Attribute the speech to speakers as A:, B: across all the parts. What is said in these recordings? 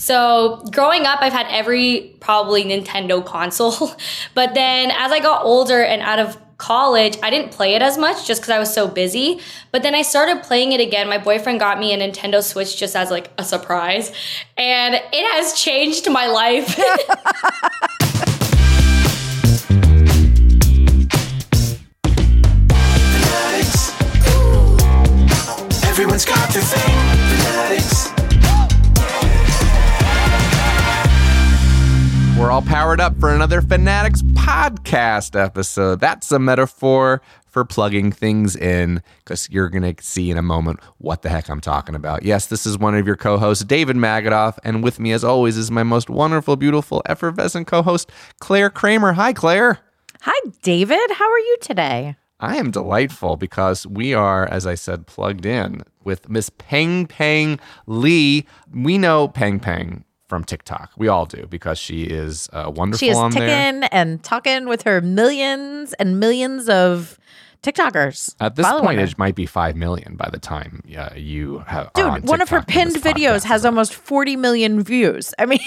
A: So, growing up, I've had every probably Nintendo console. but then as I got older and out of college, I didn't play it as much just because I was so busy. But then I started playing it again. My boyfriend got me a Nintendo Switch just as like a surprise, and it has changed my life.
B: Everyone's got their thing.
C: All powered up for another Fanatics podcast episode. That's a metaphor for plugging things in because you're going to see in a moment what the heck I'm talking about. Yes, this is one of your co hosts, David Magadoff, and with me, as always, is my most wonderful, beautiful, effervescent co host, Claire Kramer. Hi, Claire.
D: Hi, David. How are you today?
C: I am delightful because we are, as I said, plugged in with Miss Peng Peng Lee. We know Peng Peng from TikTok. We all do because she is uh, wonderful
D: She is
C: on
D: ticking and talking with her millions and millions of TikTokers.
C: At this point,
D: her.
C: it might be five million by the time uh, you have.
D: Dude,
C: on
D: one of her pinned videos has almost 40 million views. I mean,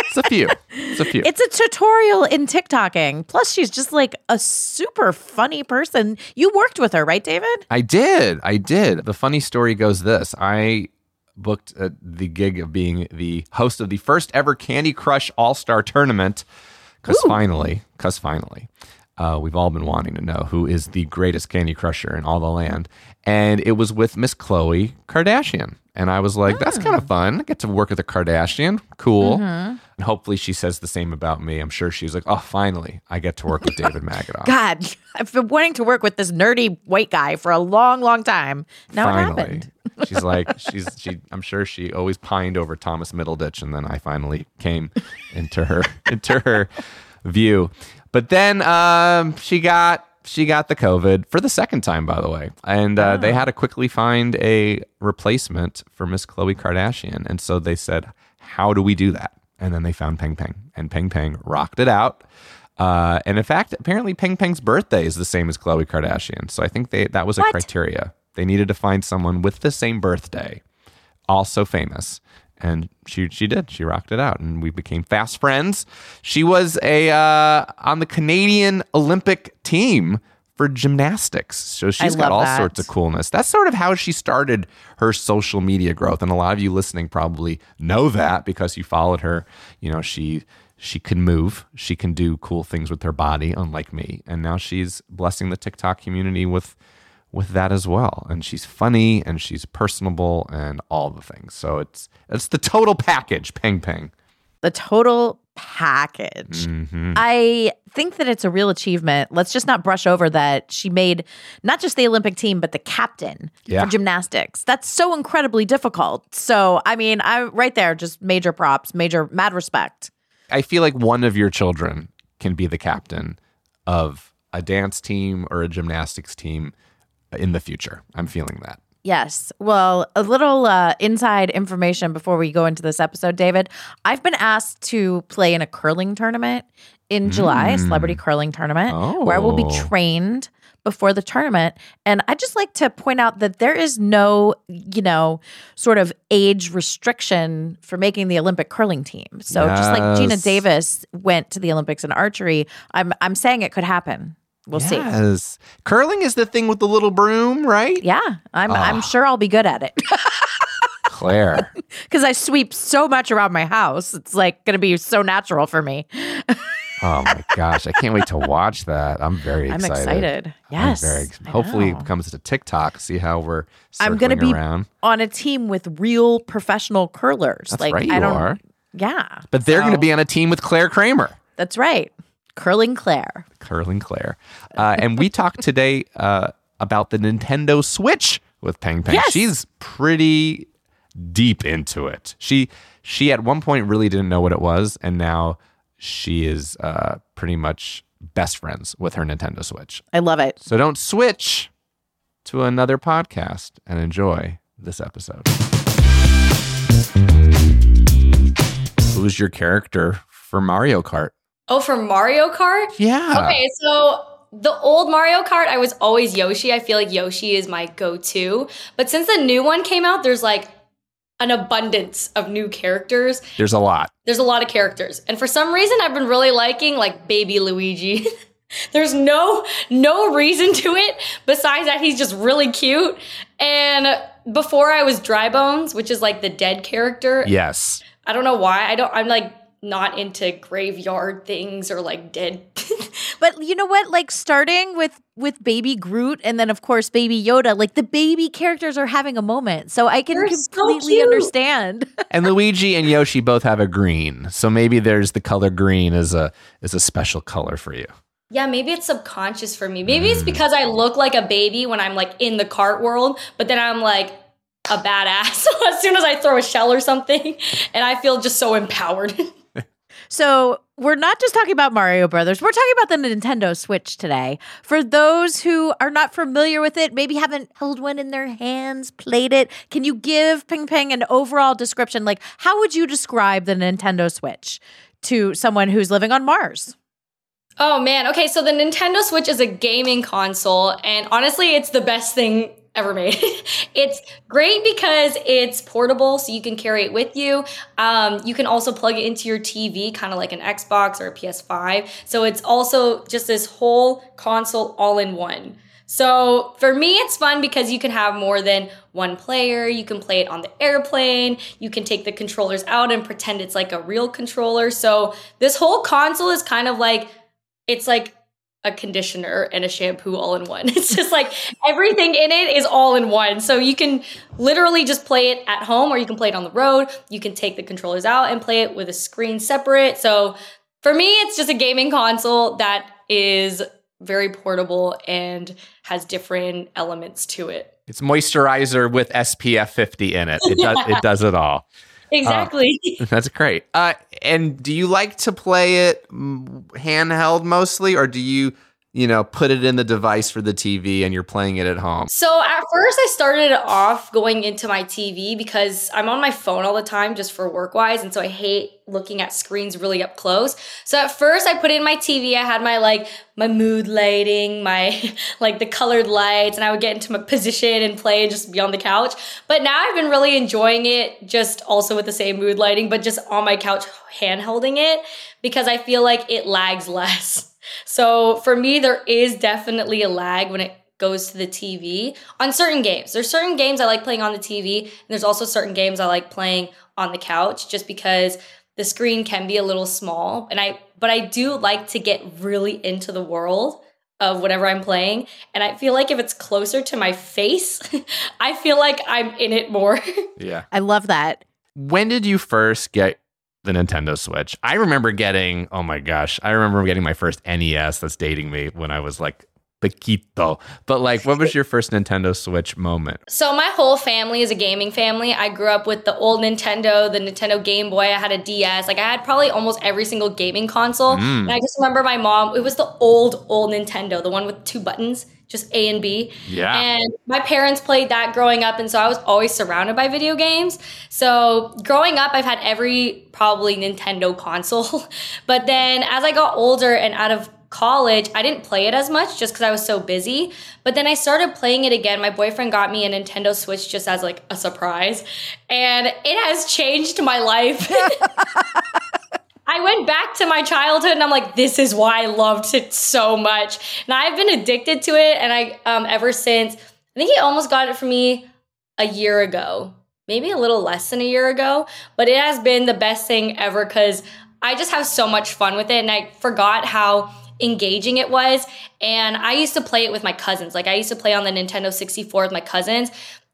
C: It's a few. It's a few.
D: it's a tutorial in TikToking. Plus, she's just like a super funny person. You worked with her, right, David?
C: I did. I did. The funny story goes this: I booked uh, the gig of being the host of the first ever Candy Crush All Star Tournament. Because finally, because finally, uh, we've all been wanting to know who is the greatest Candy Crusher in all the land, and it was with Miss Khloe Kardashian. And I was like, that's kind of fun. I get to work with a Kardashian. Cool. And hopefully she says the same about me. I'm sure she's like, oh, finally, I get to work with David Magadoff.
D: God, I've been wanting to work with this nerdy white guy for a long, long time. Now it
C: finally.
D: happened.
C: she's like, she's she. I'm sure she always pined over Thomas Middleditch, and then I finally came into her into her view. But then um, she got she got the COVID for the second time, by the way, and uh, they had to quickly find a replacement for Miss Khloe Kardashian, and so they said, "How do we do that?" And then they found Peng Peng, and Peng Peng rocked it out. Uh, and in fact, apparently Peng Peng's birthday is the same as Khloe Kardashian. So I think they that was a
D: What?
C: criteria. They needed to find someone with the same birthday, also famous. And she she did. She rocked it out, and we became fast friends. She was a uh, on the Canadian Olympic team for gymnastics, so she's got all
D: that.
C: sorts of coolness. That's sort of how she started her social media growth, and a lot of you listening probably know that because you followed her. You know, she she can move, she can do cool things with her body, unlike me, and now she's blessing the TikTok community with with that as well. And she's funny and she's personable and all the things. So it's it's the total package, Peng Peng.
D: the total package.
C: Mm-hmm.
D: I think that it's a real achievement. Let's just not brush over that she made not just the Olympic team, but the captain
C: Yeah.
D: for gymnastics. That's so incredibly difficult. So, I mean, I right there, just major props, major mad respect.
C: I feel like one of your children can be the captain of a dance team or a gymnastics team in the future. I'm feeling that.
D: Yes. Well, a little uh, inside information before we go into this episode, David. I've been asked to play in a curling tournament in July, a celebrity curling tournament, where I will be
C: Oh.
D: trained before the tournament. And I just like to point out that there is no, you know, sort of age restriction for making the Olympic curling team. So just like
C: Geena
D: Davis went to the Olympics in archery, I'm I'm saying it could happen. We'll see.
C: Yes. Curling is the thing with the little broom, right?
D: Yeah, I'm
C: Ah.
D: I'm sure I'll be good at it.
C: Claire.
D: because I sweep so much around my house. It's like going to be so natural for me.
C: Oh my gosh, I can't wait to watch that. I'm very
D: I'm
C: excited.
D: excited.
C: I'm
D: Yes.
C: very hopefully it comes to TikTok. See how we're
D: I'm
C: going to
D: be
C: around.
D: on a team with real professional curlers.
C: That's
D: like
C: right,
D: I
C: you
D: don't
C: are.
D: Yeah.
C: But they're going to be on a team with Claire Kramer.
D: That's right. Curling Claire.
C: Curling Claire. Uh, and we talked today uh, about the Nintendo Switch with Peng Peng.
D: Yes.
C: She's pretty deep into it. She she at one point really didn't know what it was, and now she is uh, pretty much best friends with her Nintendo Switch.
D: I love it.
C: So don't switch to another podcast and enjoy this episode. Who's your character for Mario Kart?
A: Oh, for Mario Kart?
C: Yeah.
A: Okay, so the old Mario Kart, I was always Yoshi. I feel like Yoshi is my go to. But since the new one came out, there's like an abundance of new characters.
C: There's a lot.
A: There's a lot of characters. And for some reason, I've been really liking like baby Luigi. There's no no reason to it besides that he's just really cute. And before I was Dry Bones, which is like the dead character.
C: Yes.
A: I don't know why. I don't I'm like not into graveyard things or like dead
D: But you know what? Like starting with with baby Groot and then of course baby Yoda, like the baby characters are having a moment. So I can
A: They're
D: completely
A: cute.
D: understand.
C: And Luigi and Yoshi both have a green. So maybe there's the color green is a is a special color for you.
A: Yeah, maybe it's subconscious for me. Maybe it's mm. because I look like a baby when I'm like in the cart world, but then I'm like a badass as soon as I throw a shell or something, and I feel just so empowered.
D: So we're not just talking about Mario Brothers. We're talking about the Nintendo Switch today. For those who are not familiar with it, maybe haven't held one in their hands, played it, can you give Ping Ping an overall description? Like, how would you describe the Nintendo Switch to someone who's living on Mars?
A: oh man, okay, so the Nintendo Switch is a gaming console, and honestly, it's the best thing ever made. it's great because it's portable, so you can carry it with you. Um, you can also plug it into your TV, kind of like an Xbox or a PS5. So it's also just this whole console all in one. So for me, it's fun because you can have more than one player. You can play it on the airplane. You can take the controllers out and pretend it's like a real controller. So this whole console is kind of like, it's like a conditioner and a shampoo all in one. It's just like everything in it is all in one. So you can literally just play it at home or you can play it on the road. You can take the controllers out and play it with a screen separate. So for me, it's just a gaming console that is very portable and has different elements to it.
C: It's moisturizer with SPF 50 in it. It does it does it all.
A: Exactly.
C: That's great. Uh, and do you like to play it handheld mostly, or do you, you know, put it in the device for the TV and you're playing it at home?
A: So at first, I started off going into my TV because I'm on my phone all the time just for work wise. And so I hate looking at screens really up close. So at first, I put in my TV. I had my like, my mood lighting, my like the colored lights, and I would get into my position and play and just be on the couch. But now I've been really enjoying it just also with the same mood lighting, but just on my couch hand holding it because I feel like it lags less. So for me, there is definitely a lag when it goes to the TV on certain games. There's certain games I like playing on the TV, and there's also certain games I like playing on the couch just because the screen can be a little small. And I but I do like to get really into the world of whatever I'm playing. And I feel like if it's closer to my face, I feel like I'm in it more.
C: Yeah.
D: I love that.
C: When did you first get the Nintendo Switch? I remember getting, oh my gosh, I remember getting my first NES that's dating me when I was like Paquito. But like, what was your first Nintendo Switch moment?
A: So my whole family is a gaming family. I grew up with the old Nintendo, the Nintendo Game Boy. I had a DS. Like I had probably almost every single gaming console.
C: Mm.
A: And I just remember my mom. It was the old old Nintendo, the one with two buttons, just A and B.
C: Yeah.
A: And my parents played that growing up, and so I was always surrounded by video games. So growing up, I've had every probably Nintendo console. but then as I got older and out of college, I didn't play it as much just because I was so busy. But then I started playing it again. My boyfriend got me a Nintendo Switch just as like a surprise, and it has changed my life. I went back to my childhood and I'm like, this is why I loved it so much. And I've been addicted to it. And I, um, ever since, I think he almost got it for me a year ago, maybe a little less than a year ago, but it has been the best thing ever because I just have so much fun with it. And I forgot how engaging it was. And I used to play it with my cousins. Like I used to play on the Nintendo 64 with my cousins.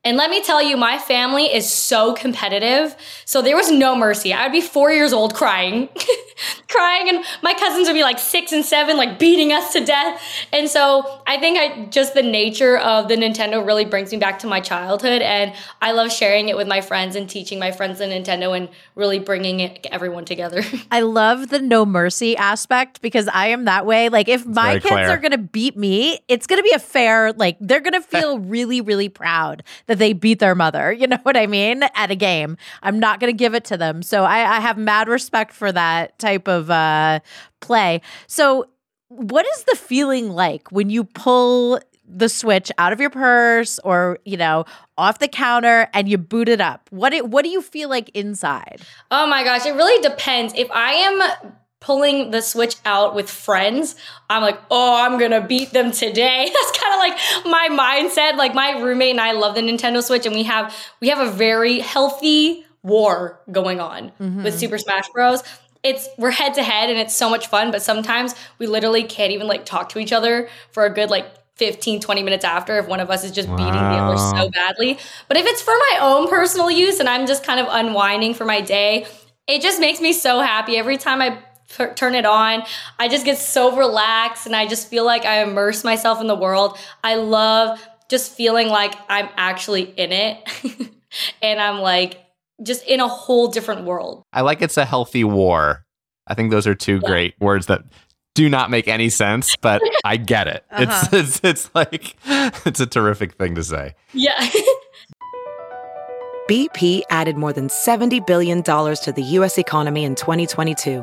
A: And let me tell you, my family is so competitive. So there was no mercy. I would be four years old crying, crying, and my cousins would be like six and seven, like beating us to death. And so I think I just the nature of the Nintendo really brings me back to my childhood. And I love sharing it with my friends and teaching my friends the Nintendo and really bringing it, everyone together.
D: I love the no mercy aspect because I am that way. Like if my kids
C: Claire.
D: are going to beat me, it's going to be a fair like they're going to feel really really proud that they beat their mother. You know what I mean? At a game. I'm not going to give it to them. So I, I have mad respect for that type of uh play. So what is the feeling like when you pull the switch out of your purse or, you know, off the counter and you boot it up? What it, what do you feel like inside?
A: Oh my gosh, it really depends. If I am pulling the switch out with friends, I'm like, oh, I'm gonna beat them today. That's kind of like my mindset. Like my roommate and I love the Nintendo Switch, and we have we have a very healthy war going on with mm-hmm. Super Smash Bros. It's we're head to head and it's so much fun, but sometimes we literally can't even like talk to each other for a good like 15, 20 minutes after if one of us is just beating the other so badly. But if it's for my own personal use and I'm just kind of unwinding for my day, it just makes me so happy every time I turn it on. I just get so relaxed and I just feel like I immerse myself in the world. I love just feeling like I'm actually in it and I'm like just in a whole different world.
C: I like it's a healthy war. I think those are two
A: Yeah.
C: great words that do not make any sense, but I get it.
D: Uh-huh.
C: It's, it's it's like it's a terrific thing to say.
A: Yeah.
E: BP added more than $70 billion to the U.S. economy in 2022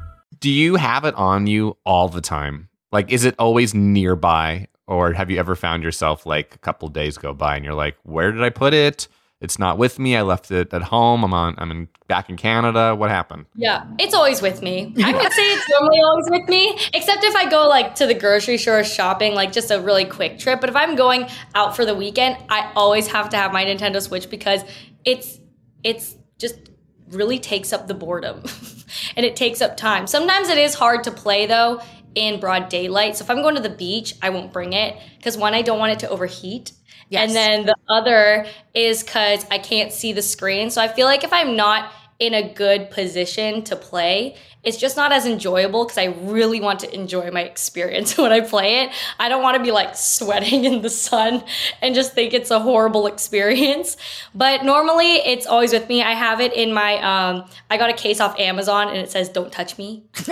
C: Do you have it on you all the time? Like, is it always nearby, or have you ever found yourself like a couple days go by and you're like, "Where did I put it? It's not with me. I left it at home. I'm on. I'm in back in Canada. What happened?"
A: Yeah, it's always with me. I would say it's normally always with me, except if I go like to the grocery store shopping, like just a really quick trip. But if I'm going out for the weekend, I always have to have my Nintendo Switch because it's it's just really takes up the boredom and it takes up time. Sometimes it is hard to play though in broad daylight. So if I'm going to the beach, I won't bring it because one, I don't want it to overheat. And then the other is because I can't see the screen. So I feel like if I'm not in a good position to play, it's just not as enjoyable because I really want to enjoy my experience when I play it. I don't want to be like sweating in the sun and just think it's a horrible experience. But normally it's always with me. I have it in my um I got a case off Amazon and it says don't touch me.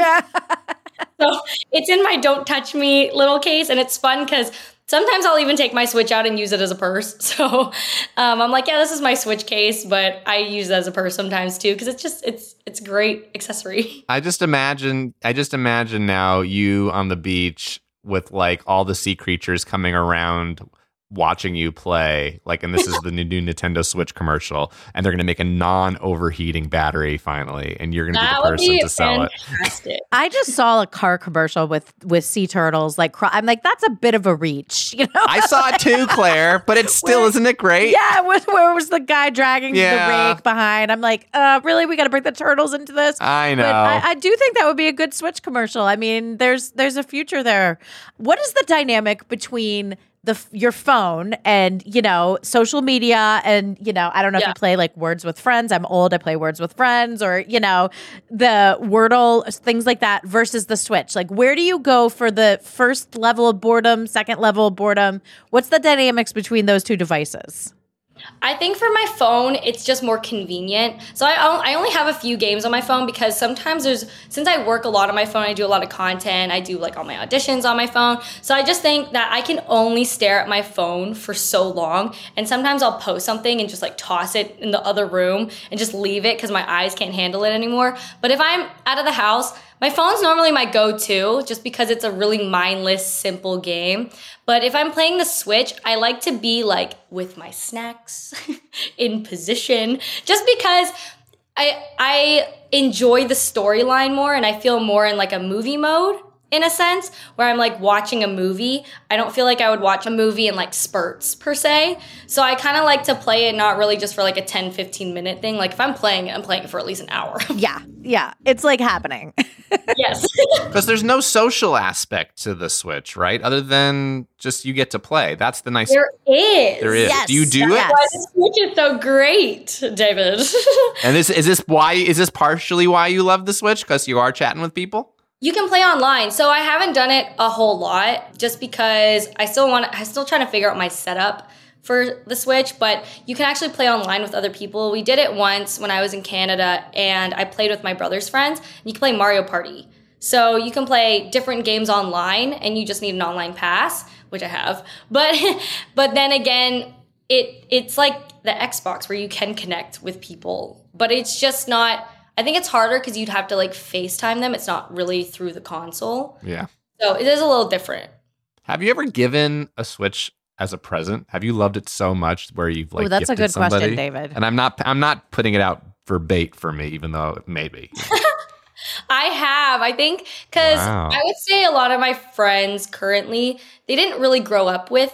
A: So it's in my don't touch me little case, and it's fun because sometimes I'll even take my Switch out and use it as a purse. So um, I'm like, yeah, this is my Switch case, but I use it as a purse sometimes too because it's just it's it's great accessory.
C: I just imagine. I just imagine now you on the beach with like all the sea creatures coming around watching you play like and this is the new, new nintendo switch commercial and they're going to make a non-overheating battery finally and you're going to be the person
A: be
C: to sell it.
D: I just saw a car commercial with with sea turtles. Like, cro- I'm like, that's a bit of a reach, you know?
C: i saw it too claire but it's still isn't it great
D: yeah, where, where was the guy dragging
C: Yeah.
D: the rake behind? I'm like, uh, really? We got to bring the turtles into this?
C: i know
D: But I, I do think that would be a good Switch commercial. I mean, there's there's a future there. What is the dynamic between the your phone and you know social media and you know I don't know if you play like Words with Friends. I'm old. I play Words with Friends or you know the Wordle things like that versus the Switch. Like where do you go for the first level of boredom, second level of boredom? What's the dynamics between those two devices?
A: I think for my phone, it's just more convenient. So I, I only have a few games on my phone because sometimes there's, since I work a lot on my phone, I do a lot of content, I do like all my auditions on my phone. So I just think that I can only stare at my phone for so long. And sometimes I'll post something and just like toss it in the other room and just leave it because my eyes can't handle it anymore. But if I'm out of the house, my phone's normally my go to just because it's a really mindless, simple game. But if I'm playing the Switch, I like to be like with my snacks in position just because I I enjoy the storyline more and I feel more in like a movie mode in a sense where I'm like watching a movie. I don't feel like I would watch a movie in like spurts per se. So I kind of like to play it not really just for like a 10 15 minute thing. Like if I'm playing it, I'm playing it for at least an hour.
D: Yeah, yeah, it's like happening.
A: yes.
C: Because there's no social aspect to the Switch, right? Other than just you get to play. That's the nice.
A: there is.
C: There is.
D: Yes,
C: Do you do
D: yes.
C: it?
A: Why the Switch is so great, David.
C: And this is this why is this partially why you love the Switch? Because you are chatting with people.
A: You can play online. So I haven't done it a whole lot just because I still want I'm still trying to figure out my setup for the Switch, but you can actually play online with other people. We did it once when I was in Canada and I played with my brother's friends. You can play Mario Party. So you can play different games online and you just need an online pass, which I have. But but then again, it it's like the Xbox where you can connect with people, but it's just not I think it's harder because you'd have to like FaceTime them. It's not really through the console.
C: Yeah.
A: So it is a little different.
C: Have you ever given a Switch as a present? Have you loved it so much where you've like
D: Ooh, that's a
C: gifted
D: good question. David.
C: And I'm not I'm not putting it out for bait for me, even though maybe.
A: I have, I think, because
C: Wow.
A: I would say a lot of my friends currently, they didn't really grow up with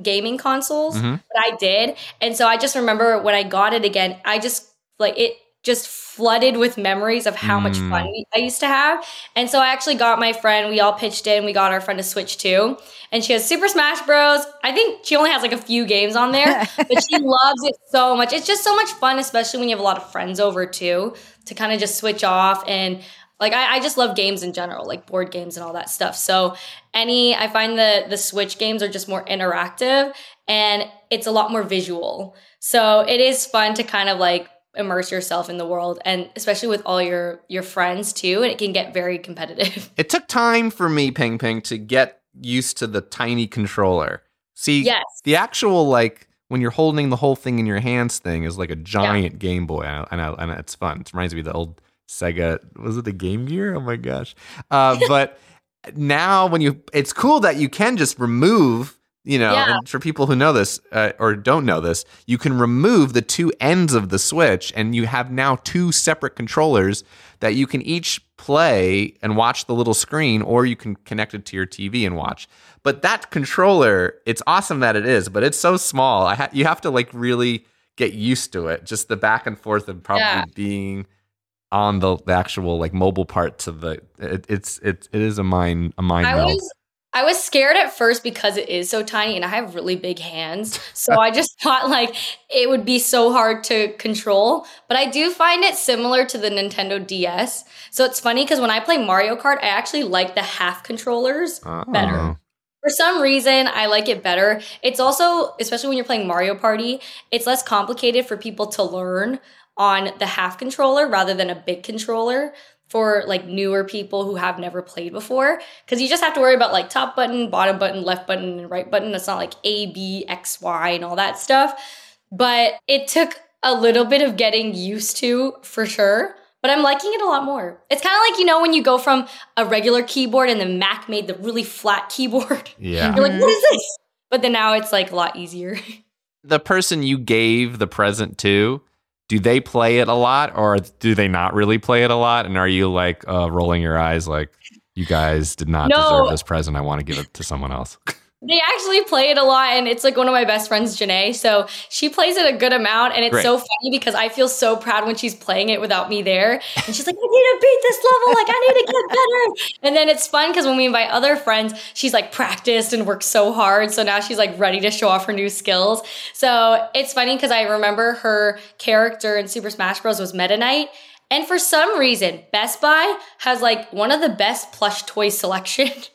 A: gaming consoles,
C: Mhm.
A: but I did. And so I just remember when I got it again, I just like it just flooded with memories of how much
C: Mm.
A: fun I used to have. And so I actually got my friend, we all pitched in, we got our friend to Switch too. And she has Super Smash Bros. I think she only has like a few games on there, but she loves it so much. It's just so much fun, especially when you have a lot of friends over too, to kind of just switch off and like I, I just love games in general, like board games and all that stuff. So any I find the the Switch games are just more interactive and it's a lot more visual. So it is fun to kind of like immerse yourself in the world and especially with all your your friends too and it can get very competitive.
C: it took time for me, Ping Ping, to get used to the tiny controller. See,
A: Yes.
C: the actual like when you're holding the whole thing in your hands thing is like a giant Game Boy, and, I, and, I, and it's fun. It reminds me of the old Sega. Was it the Game Gear? Oh my gosh! Uh, but now when you, it's cool that you can just remove. You know,
A: Yeah.
C: and for people who know this uh, or don't know this, you can remove the two ends of the Switch, and you have now two separate controllers that you can each play and watch the little screen, or you can connect it to your TV and watch. But that controller, it's awesome that it is, but it's so small. I ha- you have to like really get used to it. Just the back and forth and probably
A: Yeah.
C: being on the, the actual like mobile part to the it, it's it, it is a mind a mind meld.
A: was I was scared at first because it is so tiny and I have really big hands. So I just thought like it would be so hard to control. But I do find it similar to the Nintendo DS. So it's funny because when I play Mario Kart, I actually like the half controllers ah. better.
C: Oh.
A: For some reason, I like it better. It's also, especially when you're playing Mario Party, it's less complicated for people to learn on the half controller rather than a big controller for like newer people who have never played before. Because you just have to worry about like top button, bottom button, left button, and right button. It's not like A, B, X, Y, and all that stuff. But it took a little bit of getting used to for sure. But I'm liking it a lot more. It's kind of like, you know, when you go from a regular keyboard and the Mac made the really flat keyboard.
C: Yeah.
A: You're like, what is mm-hmm. this? But then now it's like a lot easier.
C: The person you gave the present to, do they play it a lot or do they not really play it a lot? And are you like uh, rolling your eyes like you guys did not
A: No.
C: deserve this present? I want to give it to someone else.
A: They actually play it a lot, and it's like one of my best friends, Janae. So she plays it a good amount, and it's
C: Great.
A: so funny because I feel so proud when she's playing it without me there. And she's like, I need to beat this level, like, I need to get better. And then it's fun because when we invite other friends, she's like practiced and worked so hard. So now she's like ready to show off her new skills. So it's funny because I remember her character in Super Smash Bros. was Meta Knight. And for some reason, Best Buy has like one of the best plush toy selection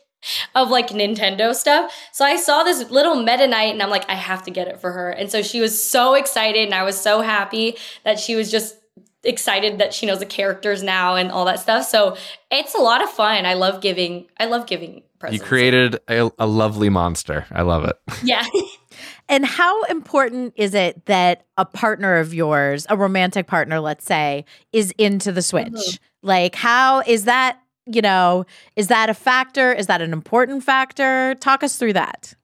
A: of like Nintendo stuff. So I saw this little Meta Knight and I'm like, I have to get it for her. And so she was so excited and I was so happy that she was just excited that she knows the characters now and all that stuff. So it's a lot of fun. I love giving I love giving presents.
C: You created a, a lovely monster. I love it.
A: Yeah.
D: And how important is it that a partner of yours, a romantic partner, let's say, is into the Switch?
A: Mhm.
D: Like, how is that, you know, is that a factor? Is that an important factor? Talk us through that.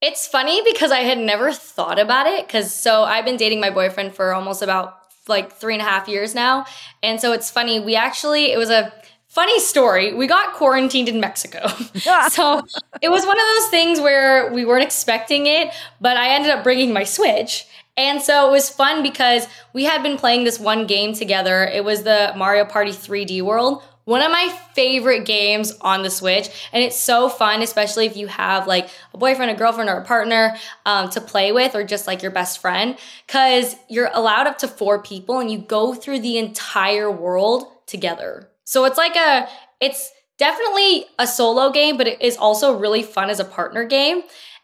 A: It's funny because I had never thought about it. Cause so I've been dating my boyfriend for almost about like three and a half years now. And so it's funny. We actually, it was a funny story. We got quarantined in Mexico. Ah. so it was one of those things where we weren't expecting it, but I ended up bringing my Switch. And so it was fun because we had been playing this one game together. It was the Mario Party 3D World. One of my favorite games on the Switch. And it's so fun, especially if you have like a boyfriend, a girlfriend, or a partner um, to play with, or just like your best friend, because you're allowed up to four people and you go through the entire world together. So it's like a, it's definitely a solo game, but it is also really fun as a partner game.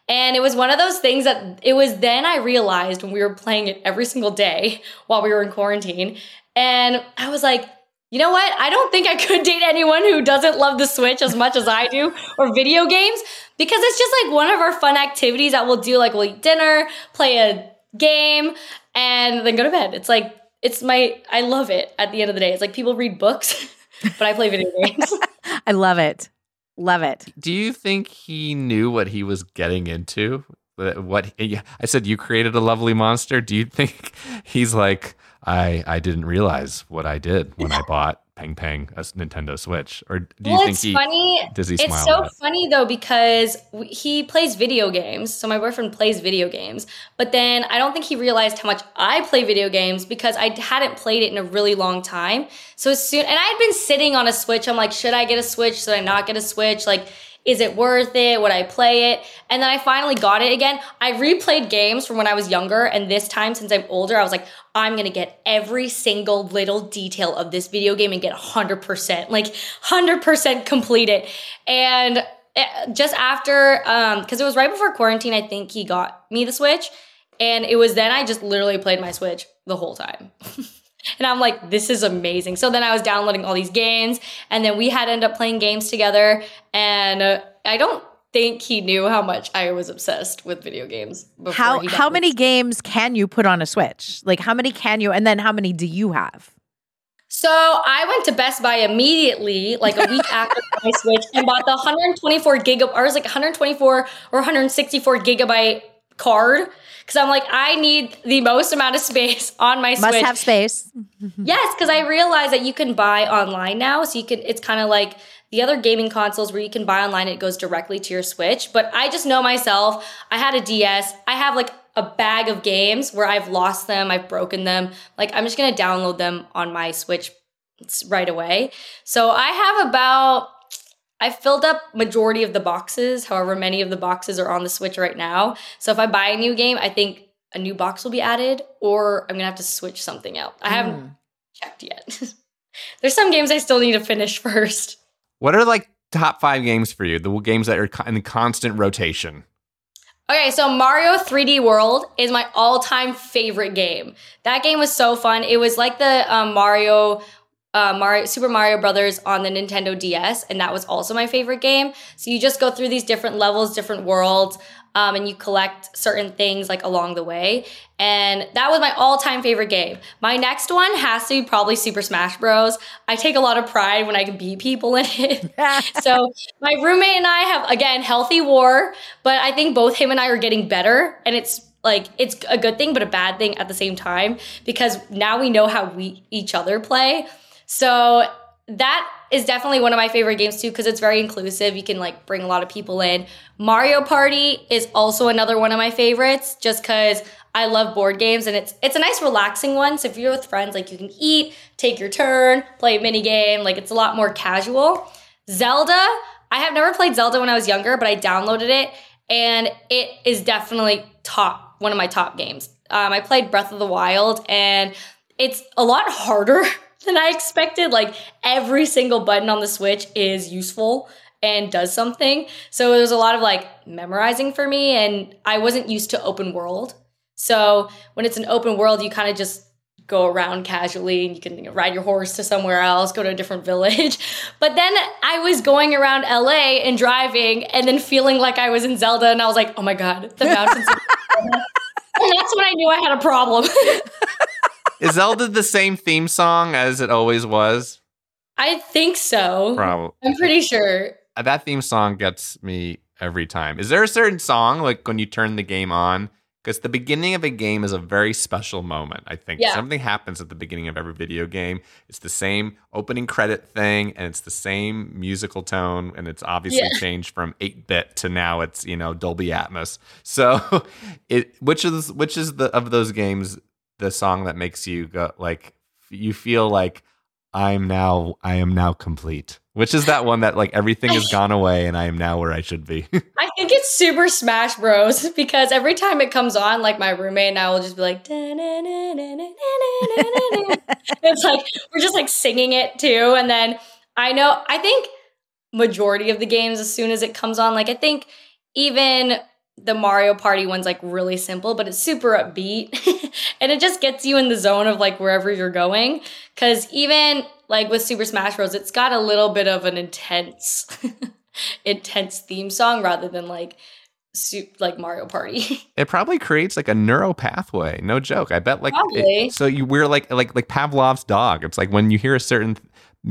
A: And it was one of those things that it was then I realized when we were playing it every single day while we were in quarantine. And I was like, you know what? I don't think I could date anyone who doesn't love the Switch as much as I do or video games because it's just like one of our fun activities that we'll do. Like we'll eat dinner, play a game, and then go to bed. It's like, it's my, I love it at the end of the day. It's like people read books, but I play video games.
D: I love it. Love it.
C: Do you think he knew what he was getting into? That- What I said, you created a lovely monster. Do you think he's like, I I didn't realize what I did when I bought Peng Peng a Nintendo Switch, or do you
A: well,
C: think
A: it's
C: he
A: funny.
C: does he
A: it's
C: smile?
A: so
C: at
A: funny though because he plays video games. So my boyfriend plays video games, but then I don't think he realized how much I play video games because I hadn't played it in a really long time. So as soon and I had been sitting on a Switch. I'm like, should I get a Switch? Should I not get a Switch? Like. Is it worth it? Would I play it? And then I finally got it again. I replayed games from when I was younger, and this time, since I'm older, I was like, I'm gonna get every single little detail of this video game and get 100%, like 100% complete it. And eh, just after, um, because it was right before quarantine, I think he got me the Switch. And it was then I just literally played my Switch the whole time. and I'm like, this is amazing. So then I was downloading all these games, and then we had ended up playing games together. And uh, I don't think he knew how much I was obsessed with video games. Before
D: How how many games can you put on a Switch? Like how many can you and then how many do you have?
A: So I went to Best Buy immediately, like a week after my Switch, and bought the 124 gigabyte, or it was like 124 or 164 gigabyte card. Because I'm like, I need the most amount of space on my
D: Must
A: Switch.
D: Must have space.
A: Yes, because I realize that you can buy online now. So you can, it's kind of like the other gaming consoles where you can buy online, it goes directly to your Switch. But I just know myself, I had a DS, I have like a bag of games where I've lost them, I've broken them. Like, I'm just gonna download them on my Switch right away. So I have about, I filled up majority of the boxes, however many of the boxes are on the Switch right now. So if I buy a new game, I think a new box will be added, or I'm gonna have to switch something out. I haven't checked yet. There's some games I still need to finish first.
C: What are like top five games for you? The games that are co- in constant rotation.
A: Okay, so Mario 3D World is my all-time favorite game. That game was so fun. It was like the um, Mario, uh, Mario, Super Mario Brothers on the Nintendo DS, and that was also my favorite game. So you just go through these different levels, different worlds, um, and you collect certain things like along the way. And that was my all-time favorite game. My next one has to be probably Super Smash Bros. I take a lot of pride when I can beat people in it. so my roommate and I have again healthy war, but I think both him and I are getting better, and it's like it's a good thing but a bad thing at the same time because now we know how we each other play. So that is definitely one of my favorite games too because it's very inclusive. You can like bring a lot of people in. Mario Party is also another one of my favorites just because I love board games and it's it's a nice relaxing one. So if you're with friends, like you can eat, take your turn, play a mini game. Like it's a lot more casual. Zelda, I have never played Zelda when I was younger, but I downloaded it and it is definitely top one of my top games. Um, I played Breath of the Wild and it's a lot harder than I expected. Like every single button on the Switch is useful and does something. So it was a lot of like memorizing for me and I wasn't used to open world. So when it's an open world, you kind of just go around casually and you can ride your horse to somewhere else, go to a different village. But then I was going around LA and driving and then feeling like I was in Zelda and I was like, oh my God, the mountains. and that's when I knew I had a problem.
C: Is Zelda the same theme song as it always was?
A: I think so.
C: Probably.
A: I'm pretty sure.
C: Uh, that theme song gets me every time. Is there a certain song like when you turn the game on? Because the beginning of a game is a very special moment. I think
A: Yeah.
C: something happens at the beginning of every video game. It's the same opening credit thing, and it's the same musical tone, and it's obviously
A: Yeah.
C: changed from eight bit to now it's you know Dolby Atmos. So, it which is which is the of those games the song that makes you go like you feel like I'm now I am now complete. Which is that one that like everything has gone away and I am now where I should be.
A: I think it's Super Smash Bros. because every time it comes on, like my roommate and I will just be like, it's like we're just like singing it too. And then I know I think majority of the games as soon as it comes on, like I think even the Mario Party one's like really simple, but it's super upbeat. and it just gets you in the zone of like wherever you're going. Cause even like with Super Smash Bros., it's got a little bit of an intense, intense theme song rather than like like Mario Party.
C: it probably creates like a neural pathway. No joke. I bet like it- so you we're like like like Pavlov's dog. It's like when you hear a certain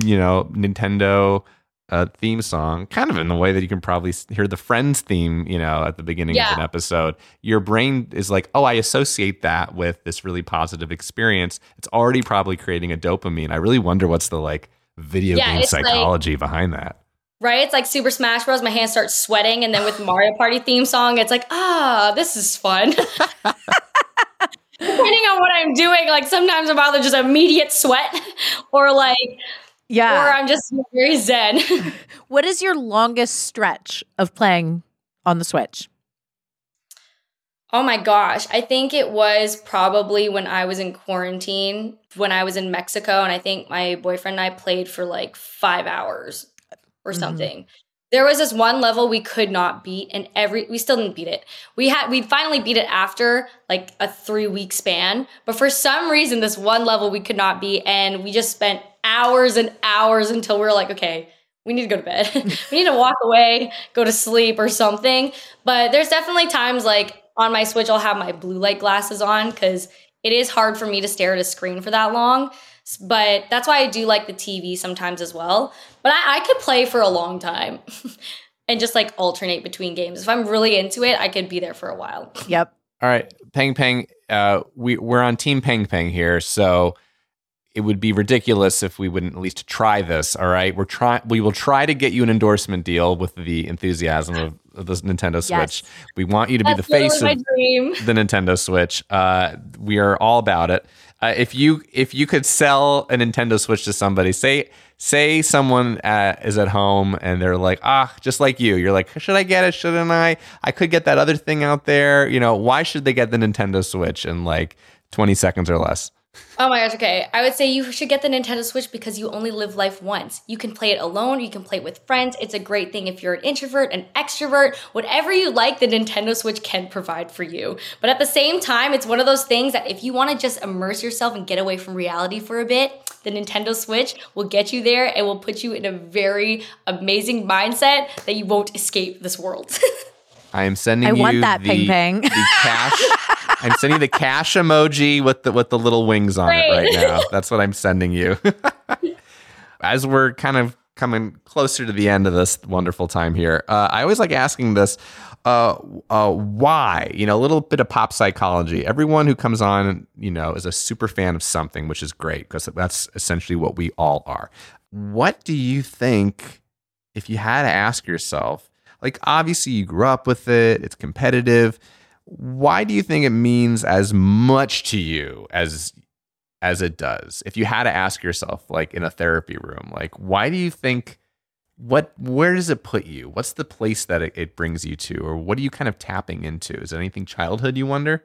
C: you know Nintendo uh, theme song, kind of in the way that you can probably hear the Friends theme, you know, at the beginning of an episode. Your brain is like, oh, I associate that with this really positive experience. It's already probably creating a dopamine. I really wonder what's the like video
A: Yeah,
C: game
A: it's like-
C: psychology behiing that.
A: right? It's like Super Smash Bros. My hands start sweating, and then with Mario Party theme song, it's like, ah, this is fun. Depending on what I'm doing, like sometimes I'm either just immediate sweat or like,
D: Yeah.
A: or I'm just very zen.
D: what is your longest stretch of playing on the Switch?
A: Oh my gosh. I think it was probably when I was in quarantine, when I was in Mexico, and I think my boyfriend and I played for like five hours or
D: Mhm.
A: something. There was this one level we could not beat, and every we still didn't beat it. We had we finally beat it after like a three week span, but for some reason, this one level we could not beat, and we just spent hours and hours until we were like, okay, we need to go to bed. we need to walk away, go to sleep or something. But there's definitely times like on my Switch, I'll have my blue light glasses on because it is hard for me to stare at a screen for that long. S- But that's why I do like the TV sometimes as well. But I, I could play for a long time and just like alternate between games. If I'm really into it, I could be there for a while.
D: Yep.
C: All right, Peng Peng. Uh, we we're on Team Peng Peng here, so it would be ridiculous if we wouldn't at least try this. All right, we're trying. We will try to get you an endorsement deal with the enthusiasm of, of this Nintendo Switch. We want you to be the face of
A: dream.
C: the Nintendo Switch. Uh, we are all about it. Uh, if you if you could sell a Nintendo Switch to somebody, say say someone uh, is at home and they're like, ah, just like you, you're like, should I get it? Shouldn't I? I could get that other thing out there. You know, why should they get the Nintendo Switch in like 20 seconds or less?
A: Oh my gosh, okay. I would say you should get the Nintendo Switch because you only live life once. You can play it alone, you can play it with friends. It's a great thing if you're an introvert, an extrovert, whatever you like, the Nintendo Switch can provide for you. But at the same time, it's one of those things that if you want to just immerse yourself and get away from reality for a bit, the Nintendo Switch will get you there and will put you in a very amazing mindset that you won't escape this world.
C: I am sending
D: I
C: you
D: want that,
C: the,
D: Peng Peng.
C: the cash. I'm sending the cash emoji with the with the little wings on it right now. That's what I'm sending you. As we're kind of coming closer to the end of this wonderful time here, uh, I always like asking this: uh, uh, why? You know, a little bit of pop psychology. Everyone who comes on, you know, is a super fan of something, which is great because that's essentially what we all are. what do you think if you had to ask yourself, like obviously you grew up with it, it's competitive. Why do you think it means as much to you as as it does? If you had to ask yourself like in a therapy room, like why do you think what where does it put you? What's the place that it, it brings you to or what are you kind of tapping into? Is anything childhood you wonder?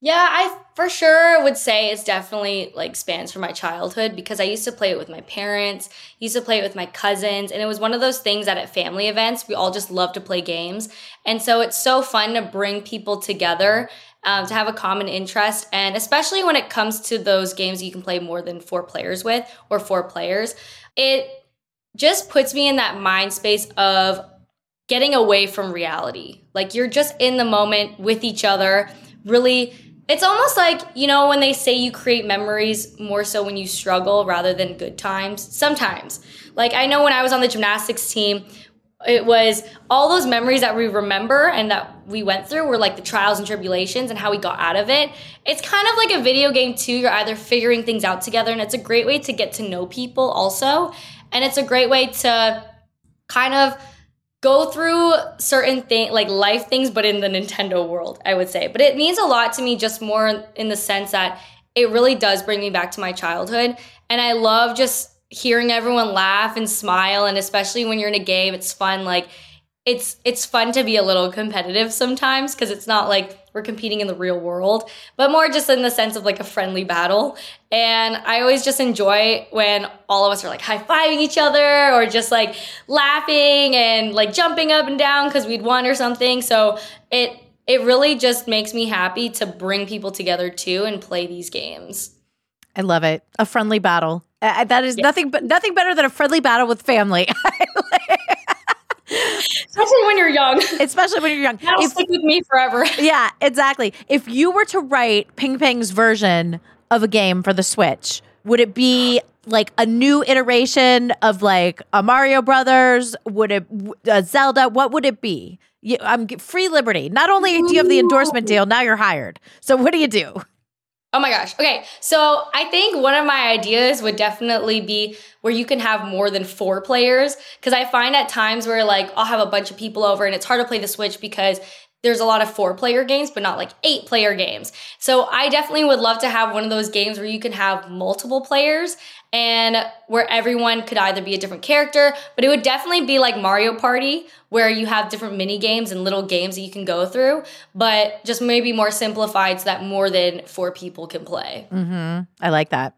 A: Yeah, I for sure would say it's definitely like spans from my childhood because I used to play it with my parents, used to play it with my cousins, and it was one of those things that at family events we all just love to play games, and so it's so fun to bring people together um, to have a common interest, and especially when it comes to those games you can play more than four players with or four players, it just puts me in that mind space of getting away from reality. Like you're just in the moment with each other, really it's almost like, you know, when they say you create memories more so when you struggle rather than good times. Sometimes. Like, I know when I was on the gymnastics team, it was all those memories that we remember and that we went through were like the trials and tribulations and how we got out of it. It's kind of like a video game, too. You're either figuring things out together, and it's a great way to get to know people, also. And it's a great way to kind of go through certain thing like life things but in the Nintendo world, I would say. But it means a lot to me just more in the sense that it really does bring me back to my childhood and I love just hearing everyone laugh and smile and especially when you're in a game it's fun like it's it's fun to be a little competitive sometimes because it's not like we're competing in the real world, but more just in the sense of like a friendly battle. And I always just enjoy when all of us are like high fiving each other or just like laughing and like jumping up and down because we'd won or something. So it it really just makes me happy to bring people together too and play these games.
D: I love it. A friendly battle. Uh, that is nothing but nothing better than a friendly battle with family.
A: Especially when you're young.
D: Especially when you're young.
A: That'll
D: If-
A: stick with me forever.
D: yeah, exactly. If you were to write Ping Pong's version of a game for the Switch, would it be like a new iteration of like a Mario Brothers? Would it a Zelda? What would it be? You, I'm free liberty. Not only do you have the endorsement deal, now you're hired. So what do you do?
A: Oh my gosh. Okay. So I think one of my ideas would definitely be where you can have more than four players. Cause I find at times where like I'll have a bunch of people over and it's hard to play the Switch because there's a lot of four player games, but not like eight player games. So I definitely would love to have one of those games where you can have multiple players and where everyone could either be a different character, but it would definitely be like Mario Party, where you have different mini games and little games that you can go through, but just maybe more simplified so that more than four people can play.
D: Mm-hmm. I like that.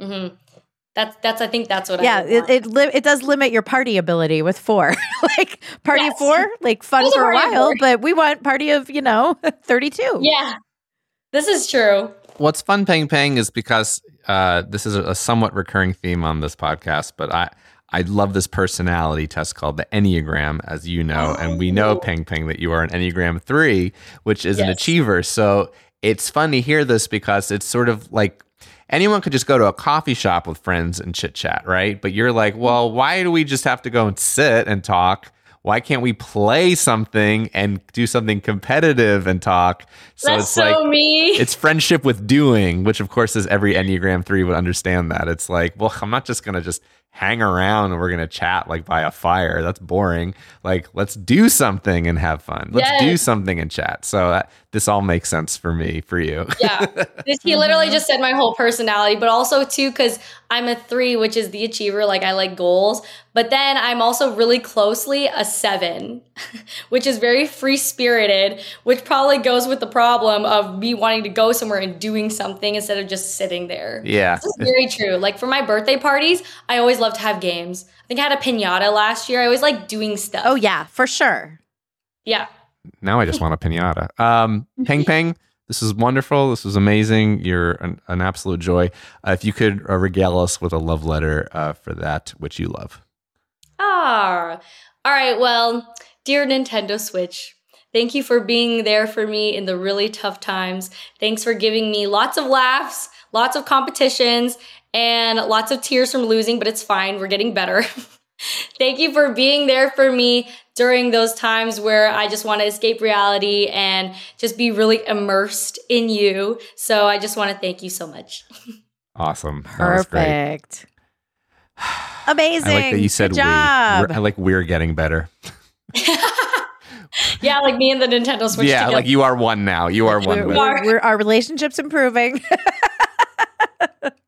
A: hmm That's that's I think that's what
D: Yeah,
A: I
D: it it, li- it does limit your party ability with four. like party of
A: Yes.
D: four, like fun for a while, but we want party of you know thirty two.
A: yeah. This is true.
C: What's fun, Pang Pang, is because uh, this is a somewhat recurring theme on this podcast, but I I love this personality test called the Enneagram, as you know, and we know, Pang Pang, that you are an Enneagram three, which is an achiever. So it's fun to hear this because it's sort of like anyone could just go to a coffee shop with friends and chit chat, right? But you're like, well, why do we just have to go and sit and talk? Why can't we play something and do something competitive and talk? So
A: That's
C: it's
A: so
C: like
A: me.
C: it's friendship with doing, which of course is every Enneagram 3 would understand that. It's like, well, I'm not just going to just hang around and we're going to chat like by a fire. That's boring. Like, let's do something and have fun. Let's do something and chat. So uh, this all makes sense for me, for you.
A: yeah. He literally just said my whole personality, but also too because I'm a three, which is the achiever. Like I like goals, but then I'm also really closely a seven, which is very free spirited, which probably goes with the problem of me wanting to go somewhere and doing something instead of just sitting there.
C: yeah.
A: This is very true. Like for my birthday parties, I always love to have games. I think I had a pinata last year. I always like doing stuff.
D: Oh yeah, for sure.
A: yeah.
C: Now I just want a pinata. Um, Peng Peng, this is wonderful. This was amazing. You're an, an absolute joy. Uh, if you could uh, regale us with a love letter uh, for that which you love.
A: Ah, all right. Well, dear Nintendo Switch, thank you for being there for me in the really tough times. Thanks for giving me lots of laughs, lots of competitions, and lots of tears from losing, but it's fine. We're getting better. Thank you for being there for me during those times where I just want to escape reality and just be really immersed in you. So I just want to thank you so much.
C: Awesome. That was great.
D: Perfect. Amazing.
C: I like that you said
D: Good
C: we.
D: job.
C: We're- I like we're getting better.
A: Yeah, like me and the Nintendo Switch.
C: yeah,
A: together.
C: like you are one now. You are one.
D: We're- we're- our relationship's improving.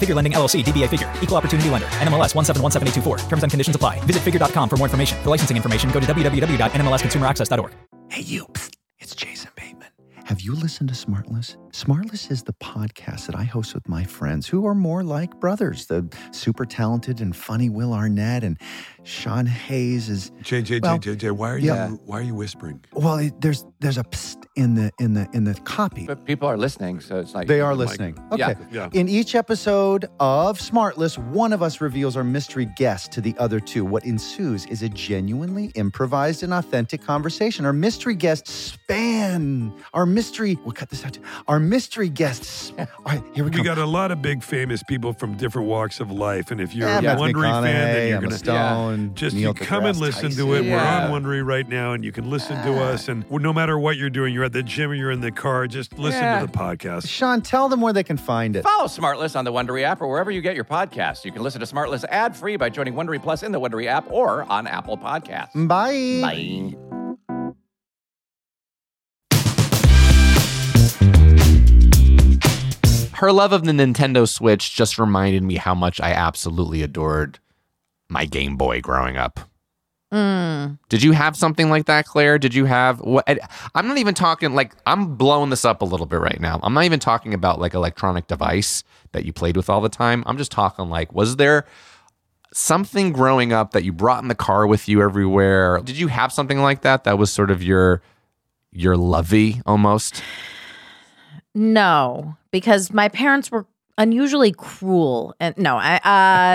F: Figure Lending LLC, DBA Figure, Equal Opportunity Lender, NMLS 1717824. Terms and conditions apply. Visit figure.com for more information. For licensing information, go to www.nmlsconsumeraccess.org.
G: Hey, you. Psst. It's Jason Bateman. Have you listened to Smartless? Smartless is the podcast that I host with my friends who are more like brothers. The super talented and funny Will Arnett and Sean Hayes is
H: JJ,
G: Well,
H: JJ, why are
G: yeah.
H: you why are you whispering?
G: well. It, there's there's a psst in the in the in the copy.
I: But people are listening, so it's like
G: They are listening.
I: Yeah.
G: Okay.
H: Yeah.
G: In each episode of Smartless, one of us reveals our mystery guest to the other two. What ensues is a genuinely improvised and authentic conversation. Our mystery guests span our mystery. We'll cut this out. Too. Our mystery guests. All right, here we, go.
H: We got a lot of big famous people from different walks of life, and if you're
G: yeah,
H: a
G: Matthew
H: Wondery fan, then you're
G: Emma
H: gonna
G: Stone,
H: just
G: Neil
H: you come and
G: deGrasse
H: listen to it.
I: Yeah.
H: We're on Wondery right now, and you can listen to us. And no matter what you're doing, you're at the gym or you're in the car, just listen
I: Yeah.
H: to the podcast.
G: Sean, tell them where they can find it.
I: Follow Smartless on the Wondery app or wherever you get your podcasts. You can listen to Smartless ad free by joining Wondery Plus in the Wondery app or on Apple Podcasts.
G: Bye.
I: Bye.
C: Her love of the Nintendo Switch just reminded me how much I absolutely adored my Game Boy growing up.
D: Mm.
C: Did you have something like that, Claire? Did you have what? I'm not even talking like I'm blowing this up a little bit right now. I'm not even talking about like electronic device that you played with all the time. I'm just talking like, was there something growing up that you brought in the car with you everywhere? Did you have something like that that was sort of your your lovey almost?
D: No, because my parents were unusually cruel. And no, I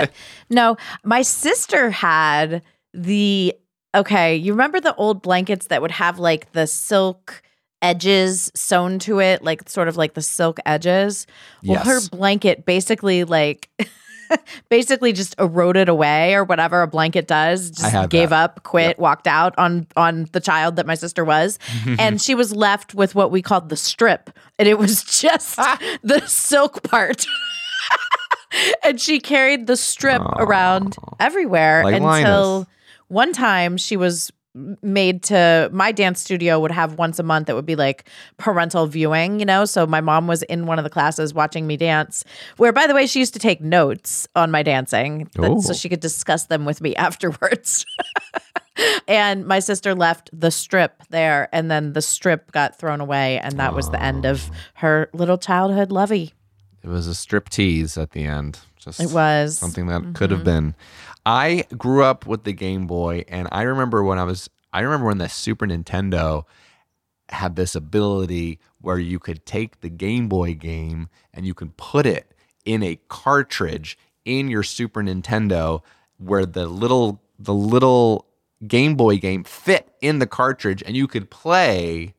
D: uh no, my sister had the okay, you remember the old blankets that would have like the silk edges sewn to it, like sort of like the silk edges? Well, her blanket basically like basically just eroded away or whatever a blanket does just gave
C: that.
D: up quit walked out on on the child that my sister was and she was left with what we called the strip and it was just ah. the silk part and she carried the strip around everywhere
C: Like
D: until
C: Linus.
D: One time she was made to my dance studio would have once a month that would be like parental viewing you know? So my mom was in one of the classes watching me dance where by the way she used to take notes on my dancing that- so she could discuss them with me afterwards. And my sister left the strip there and then the strip got thrown away and that was the end of ah. her little childhood lovey
C: It was a strip tease at the end. Just
D: It was.
C: something that could have mm-hmm. been. I grew up with the Game Boy, and I remember when I was. I remember when the Super Nintendo had this ability where you could take the Game Boy game and you could put it in a cartridge in your Super Nintendo, where the little the little Game Boy game fit in the cartridge, and you could play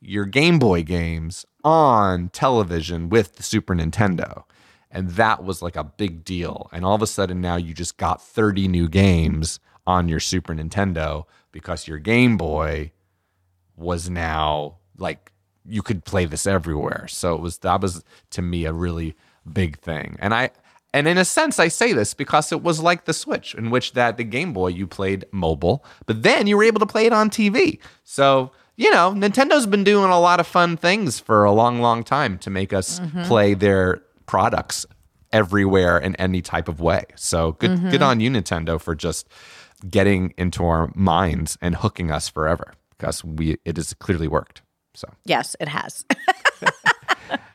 C: your Game Boy games on television with the Super Nintendo. And that was like a big deal. And all of a sudden now you just got 30 new games on your Super Nintendo because your Game Boy was now like you could play this everywhere. So it was that was to me a really big thing. And I and in a sense I say this because it was like the Switch in which that the Game Boy you played mobile, but then you were able to play it on TV. So you know, Nintendo's been doing a lot of fun things for a long, long time to make us play their products everywhere in any type of way. So good, good on you, Nintendo, for just getting into our minds and hooking us forever because we it has clearly worked. So
D: yes it has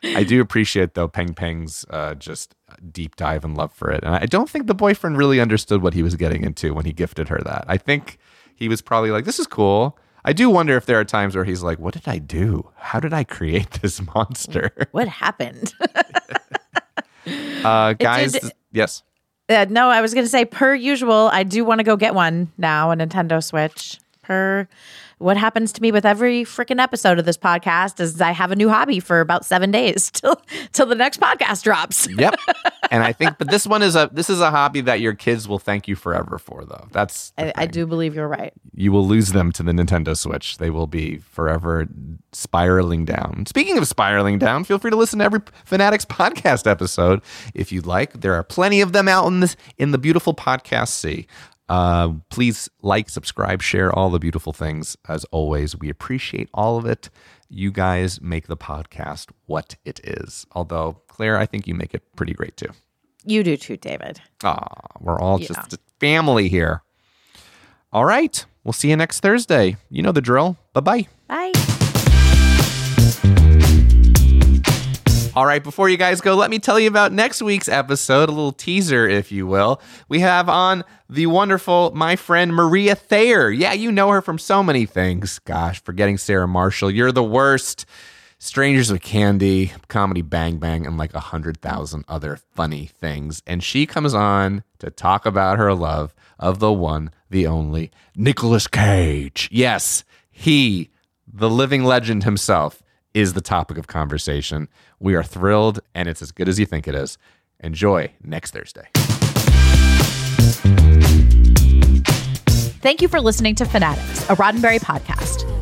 C: I do appreciate though Peng Peng's uh, just deep dive and love for it, and I don't think the boyfriend really understood what he was getting into when he gifted her that. I think he was probably like, "This is cool." I do wonder if there are times where he's like, "What did I do? How did I create this monster?"
D: what happened
C: Uh, guys,
D: did-
C: yes.
D: Uh, no, I was going to say, per usual, I do want to go get one now, a Nintendo Switch. Per what happens to me with every freaking episode of this podcast is I have a new hobby for about seven days till till the next podcast drops.
C: Yep. and I think, but this one is a this is a hobby that your kids will thank you forever for, though. That's
D: I, I do believe you're right.
C: you will lose them to the Nintendo Switch. They will be forever spiraling down. Speaking of spiraling down, feel free to listen to every Fanaddicts podcast episode if you'd like. There are plenty of them out in this in the beautiful podcast sea. Uh, please like, subscribe, share all the beautiful things. As always, we appreciate all of it. You guys make the podcast what it is. Although, Claire, I think you make it pretty great too.
D: You do too, David.
C: Ah, we're all
D: Yeah.
C: just a family here. All right. We'll see you next Thursday. You know the drill. Bye bye.
D: Bye.
C: All right, before you guys go, let me tell you about next week's episode, a little teaser, if you will. We have on the wonderful, my friend Maria Thayer. Yeah, you know her from so many things. Gosh, forgetting Sarah Marshall. You're the worst. Strangers with Candy, Comedy Bang Bang, and like a hundred thousand other funny things. And she comes on to talk about her love of the one, the only, Nicolas Cage. Yes, he, the living legend himself, is the topic of conversation. We are thrilled, and it's as good as you think it is. Enjoy next Thursday.
D: Thank you for listening to Fanaddicts, a Roddenberry podcast.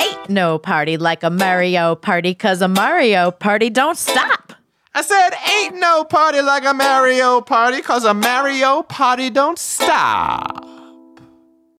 D: Ain't no party like a Mario party, cause a Mario party don't stop.
C: I said, ain't no party like a Mario party, cause a Mario party don't stop.